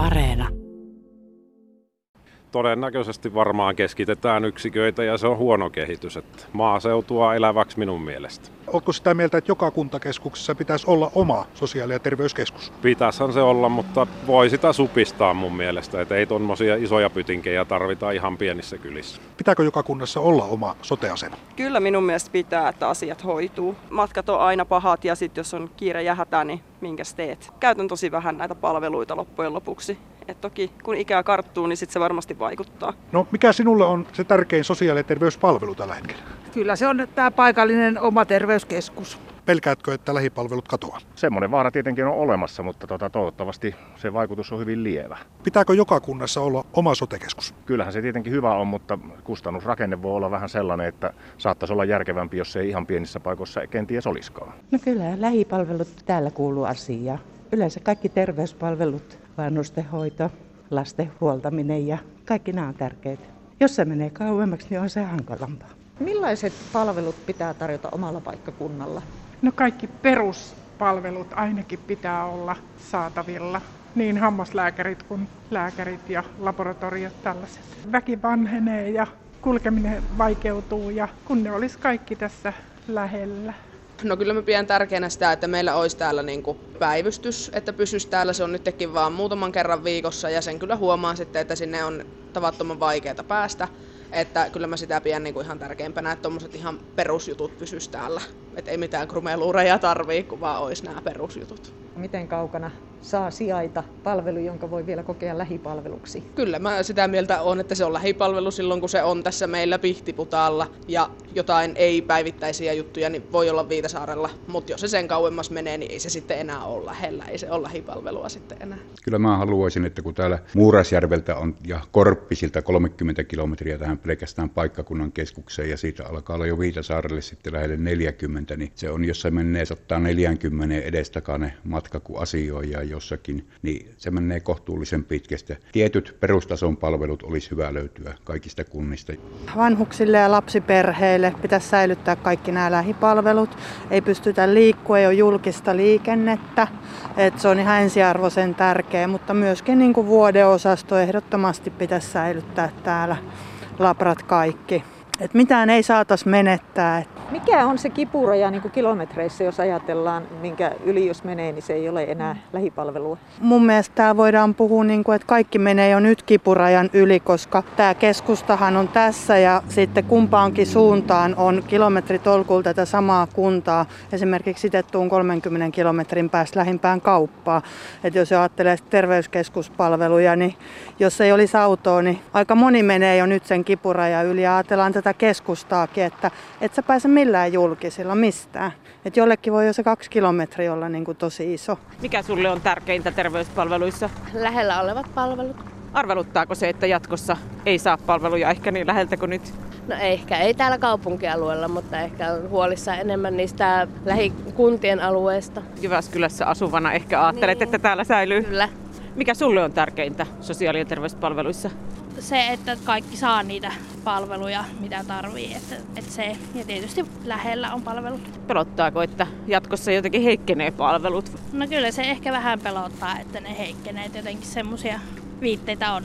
Areena. Todennäköisesti varmaan keskitetään yksiköitä ja se on huono kehitys. Että maaseutua eläväksi minun mielestä. Oletko sitä mieltä, että joka kuntakeskuksessa pitäisi olla oma sosiaali- ja terveyskeskus? Pitäisihän se olla, mutta voi sitä supistaa mun mielestä. Että ei tuommoisia isoja pytinkejä tarvita ihan pienissä kylissä. Pitääkö joka kunnassa olla oma soteasema? Kyllä minun mielestä pitää, että asiat hoituu. Matkat on aina pahat ja sitten jos on kiire ja hätä, niin minkäs teet? Käytän tosi vähän näitä palveluita loppujen lopuksi. Et toki kun ikää karttuu, niin sit se varmasti vaikuttaa. No mikä sinulle on se tärkein sosiaali- ja terveyspalvelu tällä hetkellä? Kyllä se on tämä paikallinen oma terveyskeskus. Pelkäätkö, että lähipalvelut katoaa? Semmoinen vaara tietenkin on olemassa, mutta tota, toivottavasti se vaikutus on hyvin lievä. Pitääkö joka kunnassa olla oma sotekeskus? Kyllähän se tietenkin hyvä on, mutta kustannusrakenne voi olla vähän sellainen, että saattaisi olla järkevämpi, jos se ei ihan pienissä paikoissa kenties olisikaan. No kyllä, lähipalvelut täällä kuuluu asiaan. Yleensä kaikki terveyspalvelut, vanhustenhoito, lasten huoltaminen ja kaikki nämä on tärkeitä. Jos se menee kauemmaksi, niin on se hankalampaa. Millaiset palvelut pitää tarjota omalla paikkakunnalla? No kaikki peruspalvelut ainakin pitää olla saatavilla. Niin hammaslääkärit kuin lääkärit ja laboratoriot tällaiset. Väki vanhenee ja kulkeminen vaikeutuu ja kun ne olisi kaikki tässä lähellä. No kyllä mä pidän tärkeänä sitä, että meillä olisi täällä niin kuin päivystys, että pysyisi täällä. Se on nytkin vaan muutaman kerran viikossa ja sen kyllä huomaan sitten, että sinne on tavattoman vaikeaa päästä. Että kyllä mä sitä pidän niin kuin ihan tärkeimpänä, että tuommoiset ihan perusjutut pysyis täällä. Että ei mitään krumeluureja tarvii, kun vaan olisi nämä perusjutut. Miten kaukana saa sijaita palvelu, jonka voi vielä kokea lähipalveluksi? Kyllä mä sitä mieltä on, että se on lähipalvelu silloin, kun se on tässä meillä Pihtiputaalla ja jotain ei-päivittäisiä juttuja, niin voi olla Viitasaarella. Mutta jos se sen kauemmas menee, niin ei se sitten enää ole lähellä, ei se ole lähipalvelua sitten enää. Kyllä mä haluaisin, että kun täällä Muurasjärveltä on ja Korppisilta 30 kilometriä tähän pelkästään paikkakunnan keskukseen ja siitä alkaa olla jo Viitasaarelle sitten lähelle 40, niin se on, jos se menee, se ottaa 40 edestakainen matka, kun asioi ja jossakin, niin se menee kohtuullisen pitkästä. Tietyt perustason palvelut olisi hyvä löytyä kaikista kunnista. Vanhuksille ja lapsiperheille pitäisi säilyttää kaikki nämä lähipalvelut. Ei pystytä liikkua, ei ole julkista liikennettä. Et se on ihan ensiarvoisen tärkeä, mutta myöskin niin kuin vuodeosasto ehdottomasti pitäisi säilyttää täällä labrat kaikki. Et mitään ei saataisi menettää. Mikä on se kipuraja niin kuin kilometreissä, jos ajatellaan, minkä yli jos menee, niin se ei ole enää lähipalvelua? Mun mielestä tää voidaan puhua, niin kuin, että kaikki menee jo nyt kipurajan yli, koska tämä keskustahan on tässä ja sitten kumpaankin suuntaan on kilometritolkulta tätä samaa kuntaa. Esimerkiksi sitettuun 30 kilometrin päästä lähimpään kauppaa. Et jos ajattelee terveyskeskuspalveluja, niin jos ei olisi autoa, niin aika moni menee jo nyt sen kipurajan yli. Ja ajatellaan tätä keskustaakin, että et sä pääse millään julkisilla mistään. Et jollekin voi jo se kaksi kilometriä olla niin kuin tosi iso. Mikä sulle on tärkeintä terveyspalveluissa? Lähellä olevat palvelut. Arveluttaako se, että jatkossa ei saa palveluja ehkä niin läheltä kuin nyt? No ehkä ei täällä kaupunkialueella, mutta ehkä on huolissa enemmän niistä lähikuntien alueesta. Jyväskylässä asuvana ehkä ajattelet, niin. että täällä säilyy. Kyllä. Mikä sulle on tärkeintä sosiaali- ja terveyspalveluissa? Se, että kaikki saa niitä palveluja, mitä tarvii. Että, että se, ja tietysti lähellä on palvelut. Pelottaako, että jatkossa jotenkin heikkenee palvelut? No kyllä se ehkä vähän pelottaa, että ne heikkenee. Että jotenkin semmoisia viitteitä on.